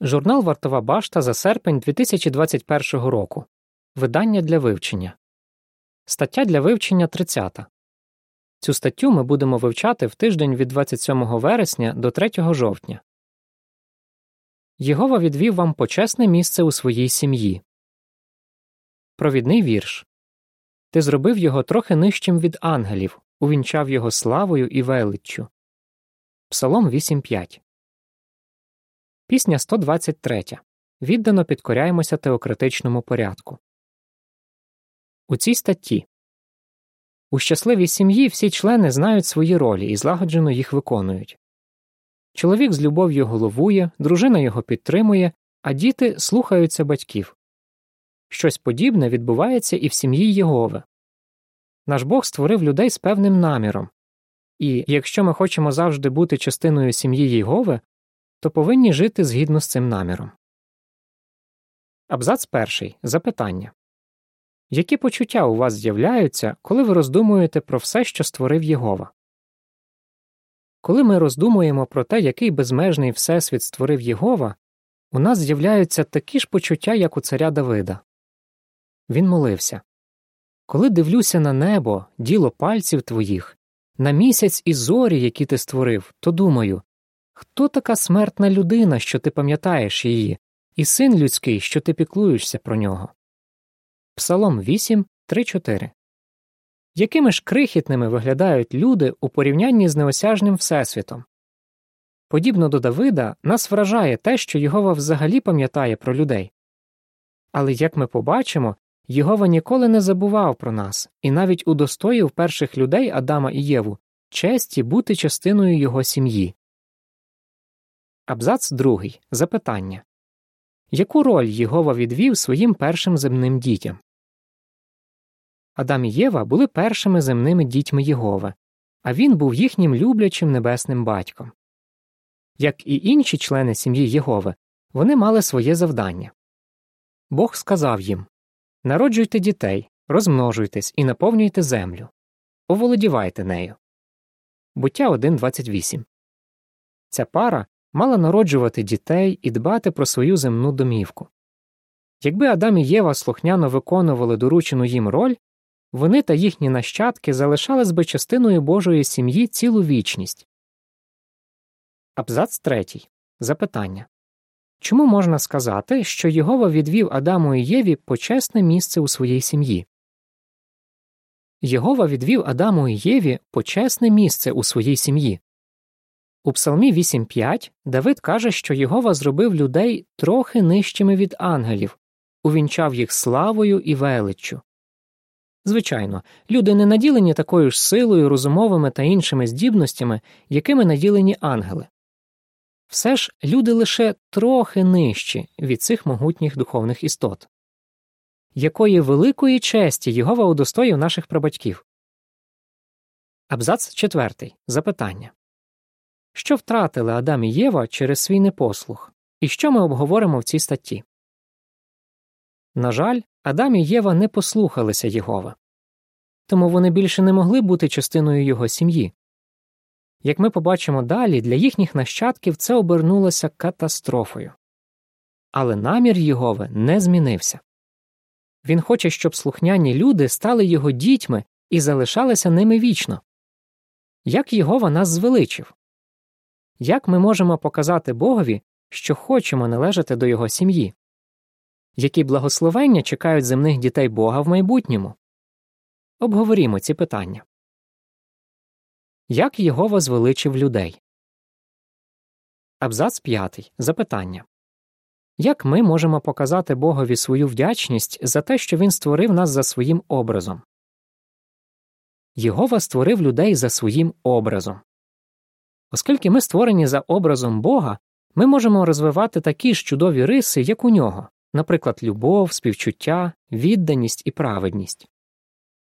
Журнал Вартова башта за серпень 2021 року. Видання для вивчення. Стаття для вивчення 30. Цю статтю ми будемо вивчати в тиждень від 27 вересня до 3 жовтня. Єгова відвів вам почесне місце у своїй сім'ї. Провідний вірш. Ти зробив його трохи нижчим від ангелів, увінчав його славою і величчю. Псалом 8.5 Пісня 123. Віддано підкоряємося теократичному порядку. У цій статті у щасливій сім'ї всі члени знають свої ролі і злагоджено їх виконують. Чоловік з любов'ю головує, дружина його підтримує, а діти слухаються батьків. Щось подібне відбувається і в сім'ї Єгови. Наш Бог створив людей з певним наміром, і якщо ми хочемо завжди бути частиною сім'ї Єгови, то повинні жити згідно з цим наміром. Абзац перший. Запитання Які почуття у вас з'являються, коли ви роздумуєте про все, що створив Єгова? Коли ми роздумуємо про те, який безмежний Всесвіт створив Єгова, у нас з'являються такі ж почуття, як у царя Давида. Він молився Коли дивлюся на небо, діло пальців твоїх, на місяць і зорі, які ти створив, то думаю Хто така смертна людина, що ти пам'ятаєш її, і син людський, що ти піклуєшся про нього? Псалом 8, 3, 4 Якими ж крихітними виглядають люди у порівнянні з неосяжним Всесвітом? Подібно до Давида, нас вражає те, що Єгова взагалі пам'ятає про людей. Але як ми побачимо, Єгова ніколи не забував про нас і навіть удостоїв перших людей Адама і Єву честі бути частиною його сім'ї. Абзац другий. Запитання Яку роль Єгова відвів своїм першим земним дітям? Адам і Єва були першими земними дітьми Єгови, а він був їхнім люблячим небесним батьком. Як і інші члени сім'ї Єгови, вони мали своє завдання. Бог сказав їм Народжуйте дітей, розмножуйтесь і наповнюйте землю, оволодівайте нею. Буття 1.28 Ця пара мала народжувати дітей і дбати про свою земну домівку. Якби Адам і Єва слухняно виконували доручену їм роль, вони та їхні нащадки залишались би частиною Божої сім'ї цілу вічність. Абзац третій. Запитання Чому можна сказати, що Єгова відвів Адаму і Єві почесне місце у своїй сім'ї? Єгова відвів Адаму і Єві почесне місце у своїй сім'ї. У Псалмі 8.5 Давид каже, що Єгова зробив людей трохи нижчими від ангелів, увінчав їх славою і величчю. Звичайно, люди не наділені такою ж силою, розумовими та іншими здібностями, якими наділені ангели. Все ж люди лише трохи нижчі від цих могутніх духовних істот. Якої великої честі Єгова удостоїв наших прабатьків? Абзац четвертий. Запитання Що втратили Адам і Єва через свій непослух? І що ми обговоримо в цій статті? На жаль, Адам і Єва не послухалися Єгова. Тому вони більше не могли бути частиною його сім'ї. Як ми побачимо далі, для їхніх нащадків це обернулося катастрофою. Але намір Єгови не змінився. Він хоче, щоб слухняні люди стали його дітьми і залишалися ними вічно. Як Єгова нас звеличив? Як ми можемо показати Богові, що хочемо належати до його сім'ї? Які благословення чекають земних дітей Бога в майбутньому? Обговорімо ці питання. Як Єгова звеличив людей? Абзац 5. Запитання Як ми можемо показати Богові свою вдячність за те, що він створив нас за своїм образом? Єгова створив людей за своїм образом. Оскільки ми створені за образом Бога, ми можемо розвивати такі ж чудові риси, як у нього, наприклад, любов, співчуття, відданість і праведність.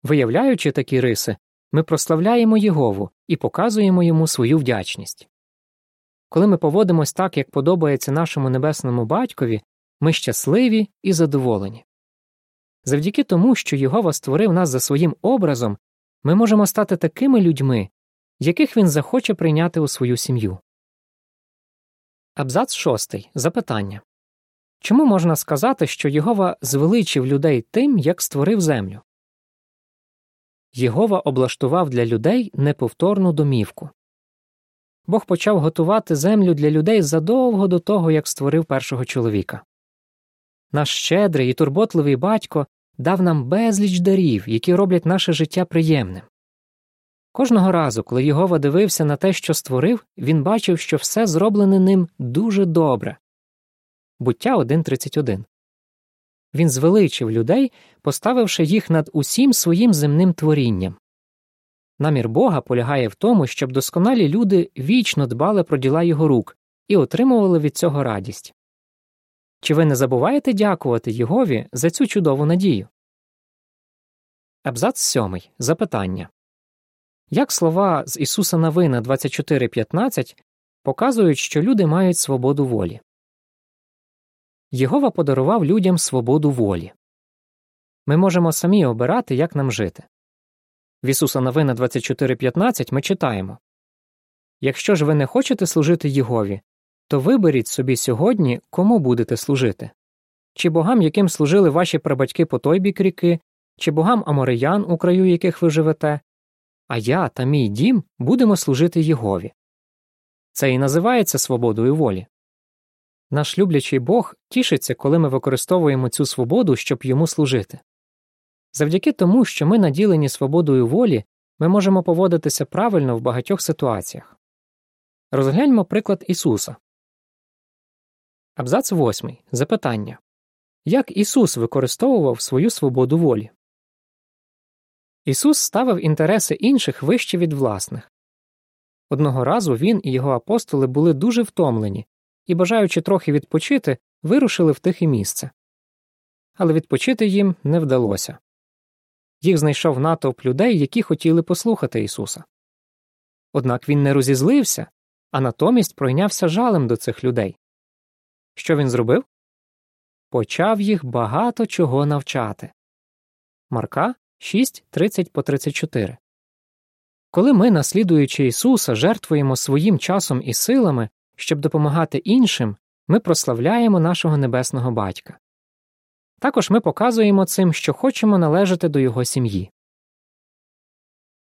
Виявляючи такі риси, ми прославляємо Єгову і показуємо йому свою вдячність. Коли ми поводимось так, як подобається нашому небесному батькові, ми щасливі і задоволені. Завдяки тому, що Єгова створив нас за своїм образом, ми можемо стати такими людьми, яких він захоче прийняти у свою сім'ю. Абзац шостий. Запитання. Чому можна сказати, що Єгова звеличив людей тим, як створив землю? Єгова облаштував для людей неповторну домівку. Бог почав готувати землю для людей задовго до того, як створив першого чоловіка. Наш щедрий і турботливий батько дав нам безліч дарів, які роблять наше життя приємним. Кожного разу, коли Єгова дивився на те, що створив, він бачив, що все зроблене ним дуже добре. Буття 1.31 Він звеличив людей, поставивши їх над усім своїм земним творінням. Намір Бога полягає в тому, щоб досконалі люди вічно дбали про діла його рук і отримували від цього радість. Чи ви не забуваєте дякувати Єгові за цю чудову надію? Абзац 7. Запитання Як слова з Ісуса Навина 24.15 показують, що люди мають свободу волі? Єгова подарував людям свободу волі. Ми можемо самі обирати, як нам жити. В Ісуса Новина 24.15 ми читаємо Якщо ж ви не хочете служити Єгові, то виберіть собі сьогодні, кому будете служити чи богам, яким служили ваші прабатьки по той бік ріки, чи богам амореян, у краю яких ви живете, а я та мій дім будемо служити Єгові. Це і називається свободою волі. Наш люблячий Бог тішиться, коли ми використовуємо цю свободу, щоб йому служити. Завдяки тому, що ми наділені свободою волі, ми можемо поводитися правильно в багатьох ситуаціях. Розгляньмо приклад Ісуса. Абзац 8. Запитання Як Ісус використовував свою свободу волі? Ісус ставив інтереси інших вище від власних. Одного разу він і його апостоли були дуже втомлені і, бажаючи трохи відпочити, вирушили в тихе місце. Але відпочити їм не вдалося. Їх знайшов натовп людей, які хотіли послухати Ісуса. Однак він не розізлився, а натомість пройнявся жалем до цих людей. Що він зробив? Почав їх багато чого навчати. Марка 6, 30 по 34 Коли ми, наслідуючи Ісуса, жертвуємо своїм часом і силами, щоб допомагати іншим, ми прославляємо нашого небесного батька. Також ми показуємо цим, що хочемо належати до його сім'ї.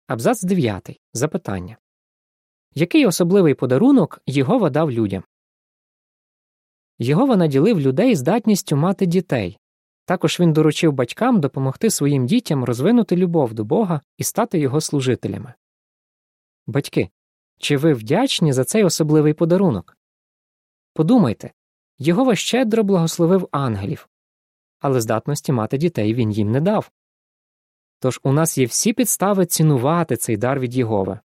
Абзац 9. Запитання Який особливий подарунок Єгова дав людям? Єгова наділив людей здатністю мати дітей. Також він доручив батькам допомогти своїм дітям розвинути любов до Бога і стати його служителями. Батьки, чи ви вдячні за цей особливий подарунок? Подумайте Єгова щедро благословив ангелів, але здатності мати дітей він їм не дав. Тож у нас є всі підстави цінувати цей дар від Єгови.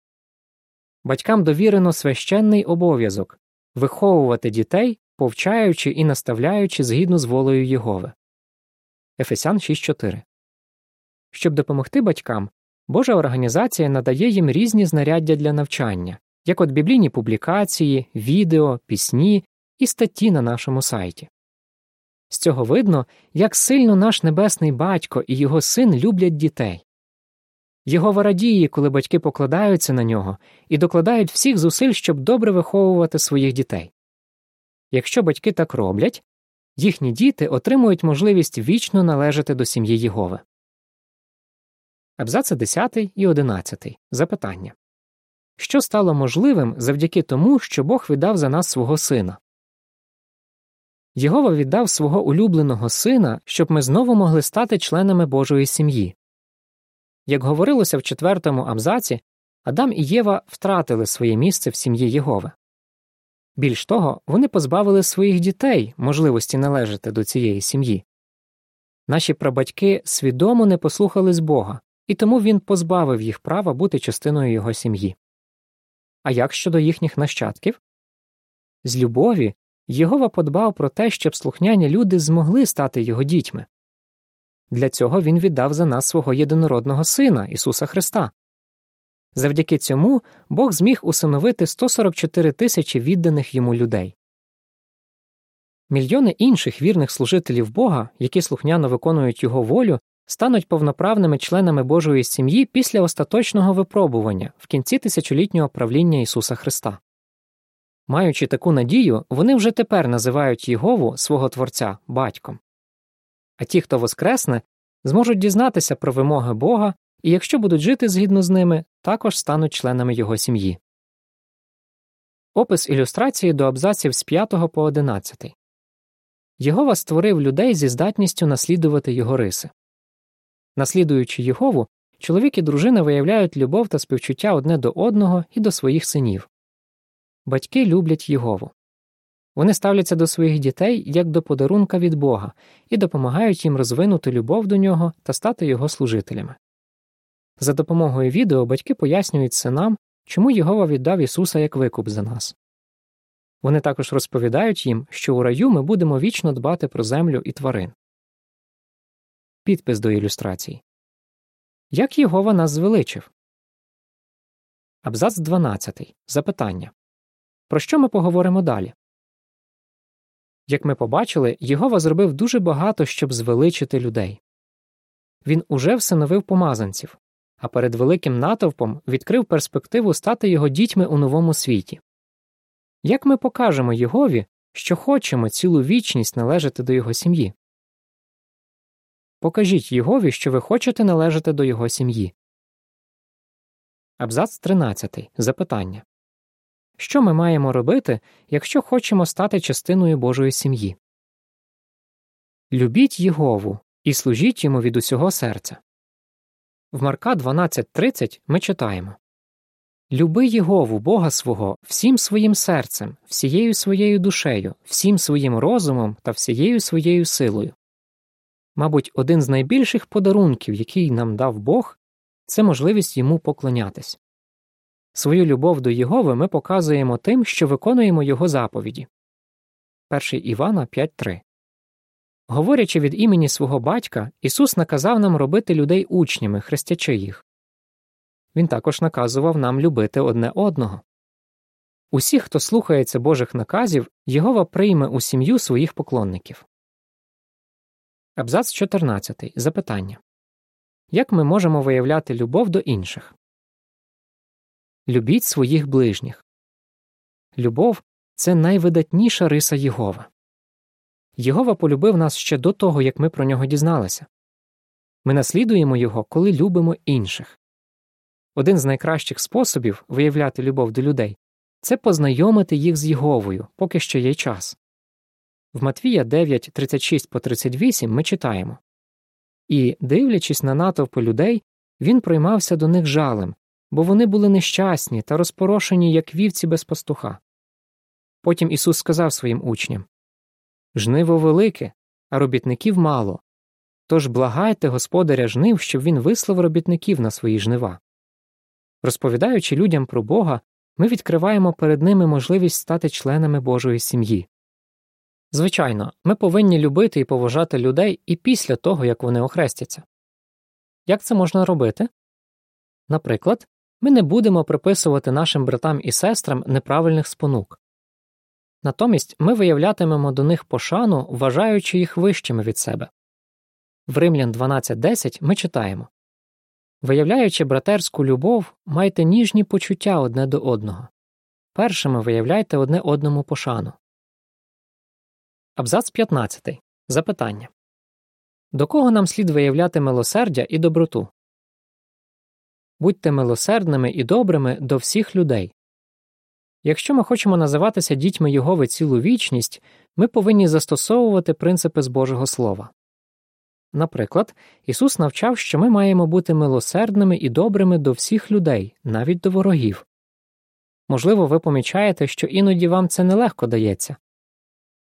Батькам довірено священний обов'язок виховувати дітей, повчаючи і наставляючи згідно з волею Єгови. Ефесян 6.4 Щоб допомогти батькам, Божа організація надає їм різні знаряддя для навчання, як от біблійні публікації, відео, пісні і статті на нашому сайті. З цього видно, як сильно наш небесний батько і його син люблять дітей. Його радіє, коли батьки покладаються на нього і докладають всіх зусиль, щоб добре виховувати своїх дітей. Якщо батьки так роблять, їхні діти отримують можливість вічно належати до сім'ї Єгови. Абзаци 10 і 11. Запитання Що стало можливим завдяки тому, що Бог віддав за нас свого сина? Єгова віддав свого улюбленого сина, щоб ми знову могли стати членами Божої сім'ї. Як говорилося в четвертому абзаці, Адам і Єва втратили своє місце в сім'ї Єгови. Більш того, вони позбавили своїх дітей можливості належати до цієї сім'ї. Наші прабатьки свідомо не послухались Бога, і тому він позбавив їх права бути частиною його сім'ї. А як щодо їхніх нащадків? З любові Єгова подбав про те, щоб слухняні люди змогли стати його дітьми. Для цього він віддав за нас свого єдинородного Сина, Ісуса Христа. Завдяки цьому Бог зміг усиновити 144 тисячі відданих йому людей. Мільйони інших вірних служителів Бога, які слухняно виконують його волю, стануть повноправними членами Божої сім'ї після остаточного випробування в кінці тисячолітнього правління Ісуса Христа. Маючи таку надію, вони вже тепер називають Єгову свого Творця батьком. А ті, хто воскресне, зможуть дізнатися про вимоги Бога і, якщо будуть жити згідно з ними, також стануть членами його сім'ї. Опис ілюстрації до абзаців з 5 по 11. Єгова створив людей зі здатністю наслідувати його риси. Наслідуючи Єгову, чоловік і дружина виявляють любов та співчуття одне до одного і до своїх синів. Батьки люблять Єгову. Вони ставляться до своїх дітей як до подарунка від Бога і допомагають їм розвинути любов до нього та стати його служителями. За допомогою відео батьки пояснюють синам, чому Єгова віддав Ісуса як викуп за нас. Вони також розповідають їм, що у раю ми будемо вічно дбати про землю і тварин. Підпис до ілюстрації Як Єгова нас звеличив? Абзац 12. Запитання Про що ми поговоримо далі? Як ми побачили, Єгова зробив дуже багато, щоб звеличити людей. Він уже всиновив помазанців, а перед великим натовпом відкрив перспективу стати його дітьми у новому світі. Як ми покажемо Єгові, що хочемо цілу вічність належати до його сім'ї? Покажіть Єгові, що ви хочете належати до його сім'ї. Абзац 13. Запитання Що ми маємо робити, якщо хочемо стати частиною Божої сім'ї? Любіть Єгову і служіть йому від усього серця. В Марка 12.30 ми читаємо Люби Єгову, Бога свого, всім своїм серцем, всією своєю душею, всім своїм розумом та всією своєю силою. Мабуть, один з найбільших подарунків, який нам дав Бог, це можливість йому поклонятись. Свою любов до Єгови ми показуємо тим, що виконуємо його заповіді. 1 Івана 5.3 Говорячи від імені свого батька, Ісус наказав нам робити людей учнями, хрестячи їх. Він також наказував нам любити одне одного. Усі, хто слухається Божих наказів, Єгова прийме у сім'ю своїх поклонників. Абзац 14. Запитання Як ми можемо виявляти любов до інших? Любіть своїх ближніх. Любов це найвидатніша риса Єгова. Єгова полюбив нас ще до того, як ми про нього дізналися. Ми наслідуємо його, коли любимо інших. Один з найкращих способів виявляти любов до людей це познайомити їх з Єговою, поки що є час. В Матвія 9, 36 по 38 ми читаємо І, дивлячись на натовпи людей, він приймався до них жалем, бо вони були нещасні та розпорошені, як вівці без пастуха. Потім Ісус сказав своїм учням Жниво велике, а робітників мало. Тож благайте господаря жнив, щоб він вислав робітників на свої жнива. Розповідаючи людям про Бога, ми відкриваємо перед ними можливість стати членами Божої сім'ї. Звичайно, ми повинні любити і поважати людей і після того, як вони охрестяться. Як це можна робити? Наприклад, ми не будемо приписувати нашим братам і сестрам неправильних спонук. Натомість ми виявлятимемо до них пошану, вважаючи їх вищими від себе. В Римлян 12.10 ми читаємо Виявляючи братерську любов, майте ніжні почуття одне до одного. Першими виявляйте одне одному пошану. Абзац 15. Запитання До кого нам слід виявляти милосердя і доброту? Будьте милосердними і добрими до всіх людей. Якщо ми хочемо називатися дітьми Його цілу вічність, ми повинні застосовувати принципи з Божого Слова. Наприклад, Ісус навчав, що ми маємо бути милосердними і добрими до всіх людей, навіть до ворогів. Можливо, ви помічаєте, що іноді вам це нелегко дається.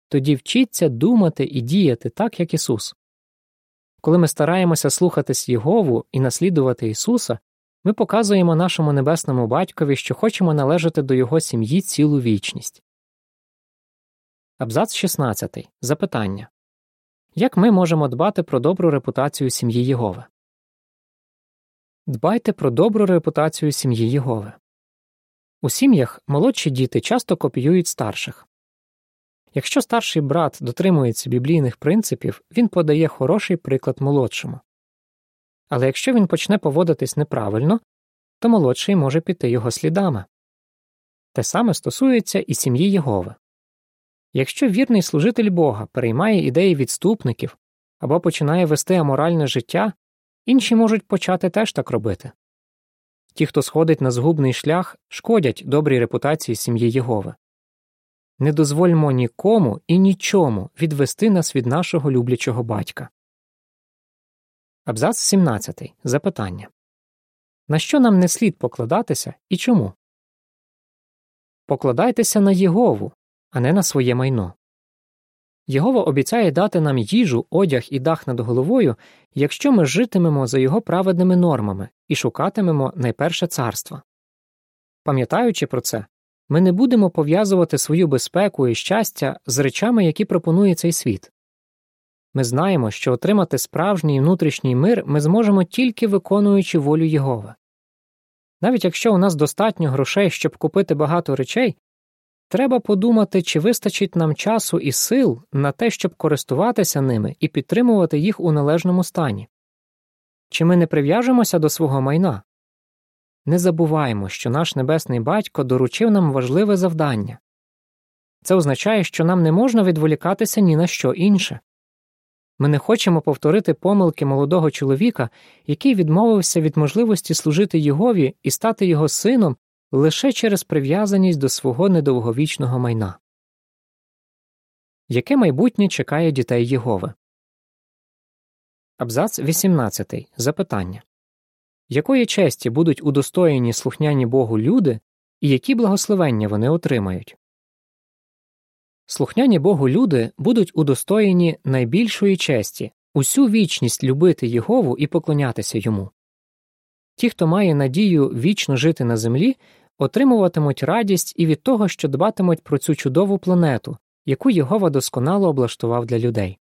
Тоді вчіться думати і діяти так, як Ісус. Коли ми стараємося слухатись Єгову і наслідувати Ісуса, ми показуємо нашому небесному батькові, що хочемо належати до Його сім'ї цілу вічність. Абзац 16. Запитання Як ми можемо дбати про добру репутацію сім'ї Єгови? Дбайте про добру репутацію сім'ї Єгови. У сім'ях молодші діти часто копіюють старших. Якщо старший брат дотримується біблійних принципів, він подає хороший приклад молодшому. Але якщо він почне поводитись неправильно, то молодший може піти його слідами. Те саме стосується і сім'ї Єгови. Якщо вірний служитель Бога переймає ідеї відступників або починає вести аморальне життя, інші можуть почати теж так робити. Ті, хто сходить на згубний шлях, шкодять добрій репутації сім'ї Єгови. Не дозвольмо нікому і нічому відвести нас від нашого люблячого батька. Абзац 17. Запитання На що нам не слід покладатися і чому? Покладайтеся на Єгову, а не на своє майно. Єгова обіцяє дати нам їжу, одяг і дах над головою, якщо ми житимемо за його праведними нормами і шукатимемо найперше царство. Пам'ятаючи про це, ми не будемо пов'язувати свою безпеку і щастя з речами, які пропонує цей світ. Ми знаємо, що отримати справжній внутрішній мир ми зможемо тільки виконуючи волю Єгови. Навіть якщо у нас достатньо грошей, щоб купити багато речей, треба подумати, чи вистачить нам часу і сил на те, щоб користуватися ними і підтримувати їх у належному стані. Чи ми не прив'яжемося до свого майна? Не забуваємо, що наш небесний батько доручив нам важливе завдання. Це означає, що нам не можна відволікатися ні на що інше. Ми не хочемо повторити помилки молодого чоловіка, який відмовився від можливості служити Єгові і стати його сином лише через прив'язаність до свого недовговічного майна. Яке майбутнє чекає дітей Єгови? Абзац 18. Запитання Якої честі будуть удостоєні слухняні Богу люди, і які благословення вони отримають? Слухняні Богу люди будуть удостоєні найбільшої честі усю вічність любити Єгову і поклонятися йому. Ті, хто має надію вічно жити на землі, отримуватимуть радість і від того, що дбатимуть про цю чудову планету, яку Єгова досконало облаштував для людей.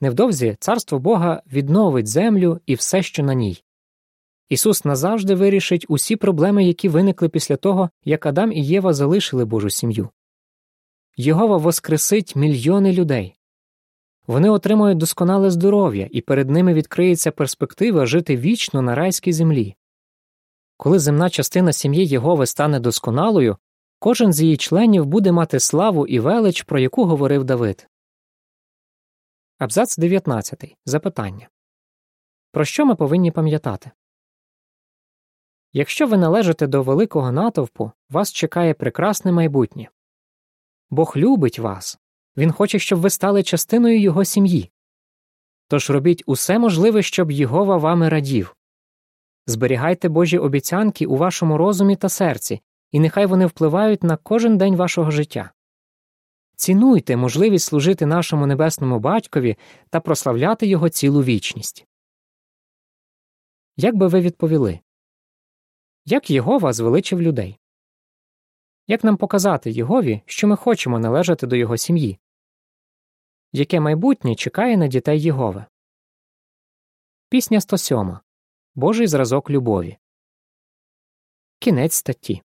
Невдовзі царство Бога відновить землю і все, що на ній. Ісус назавжди вирішить усі проблеми, які виникли після того, як Адам і Єва залишили Божу сім'ю. Єгова воскресить мільйони людей. Вони отримують досконале здоров'я, і перед ними відкриється перспектива жити вічно на райській землі. Коли земна частина сім'ї Єгови стане досконалою, кожен з її членів буде мати славу і велич, про яку говорив Давид. Абзац 19. Запитання Про що ми повинні пам'ятати? Якщо ви належите до великого натовпу, вас чекає прекрасне майбутнє. Бог любить вас, Він хоче, щоб ви стали частиною Його сім'ї. Тож робіть усе можливе, щоб Єгова вами радів. Зберігайте Божі обіцянки у вашому розумі та серці, і нехай вони впливають на кожен день вашого життя. Цінуйте можливість служити нашому небесному батькові та прославляти його цілу вічність. Як би ви відповіли? Як Єгова звеличив людей? Як нам показати Єгові, що ми хочемо належати до його сім'ї? Яке майбутнє чекає на дітей Єгови? Пісня 107. Божий зразок любові. Кінець статті.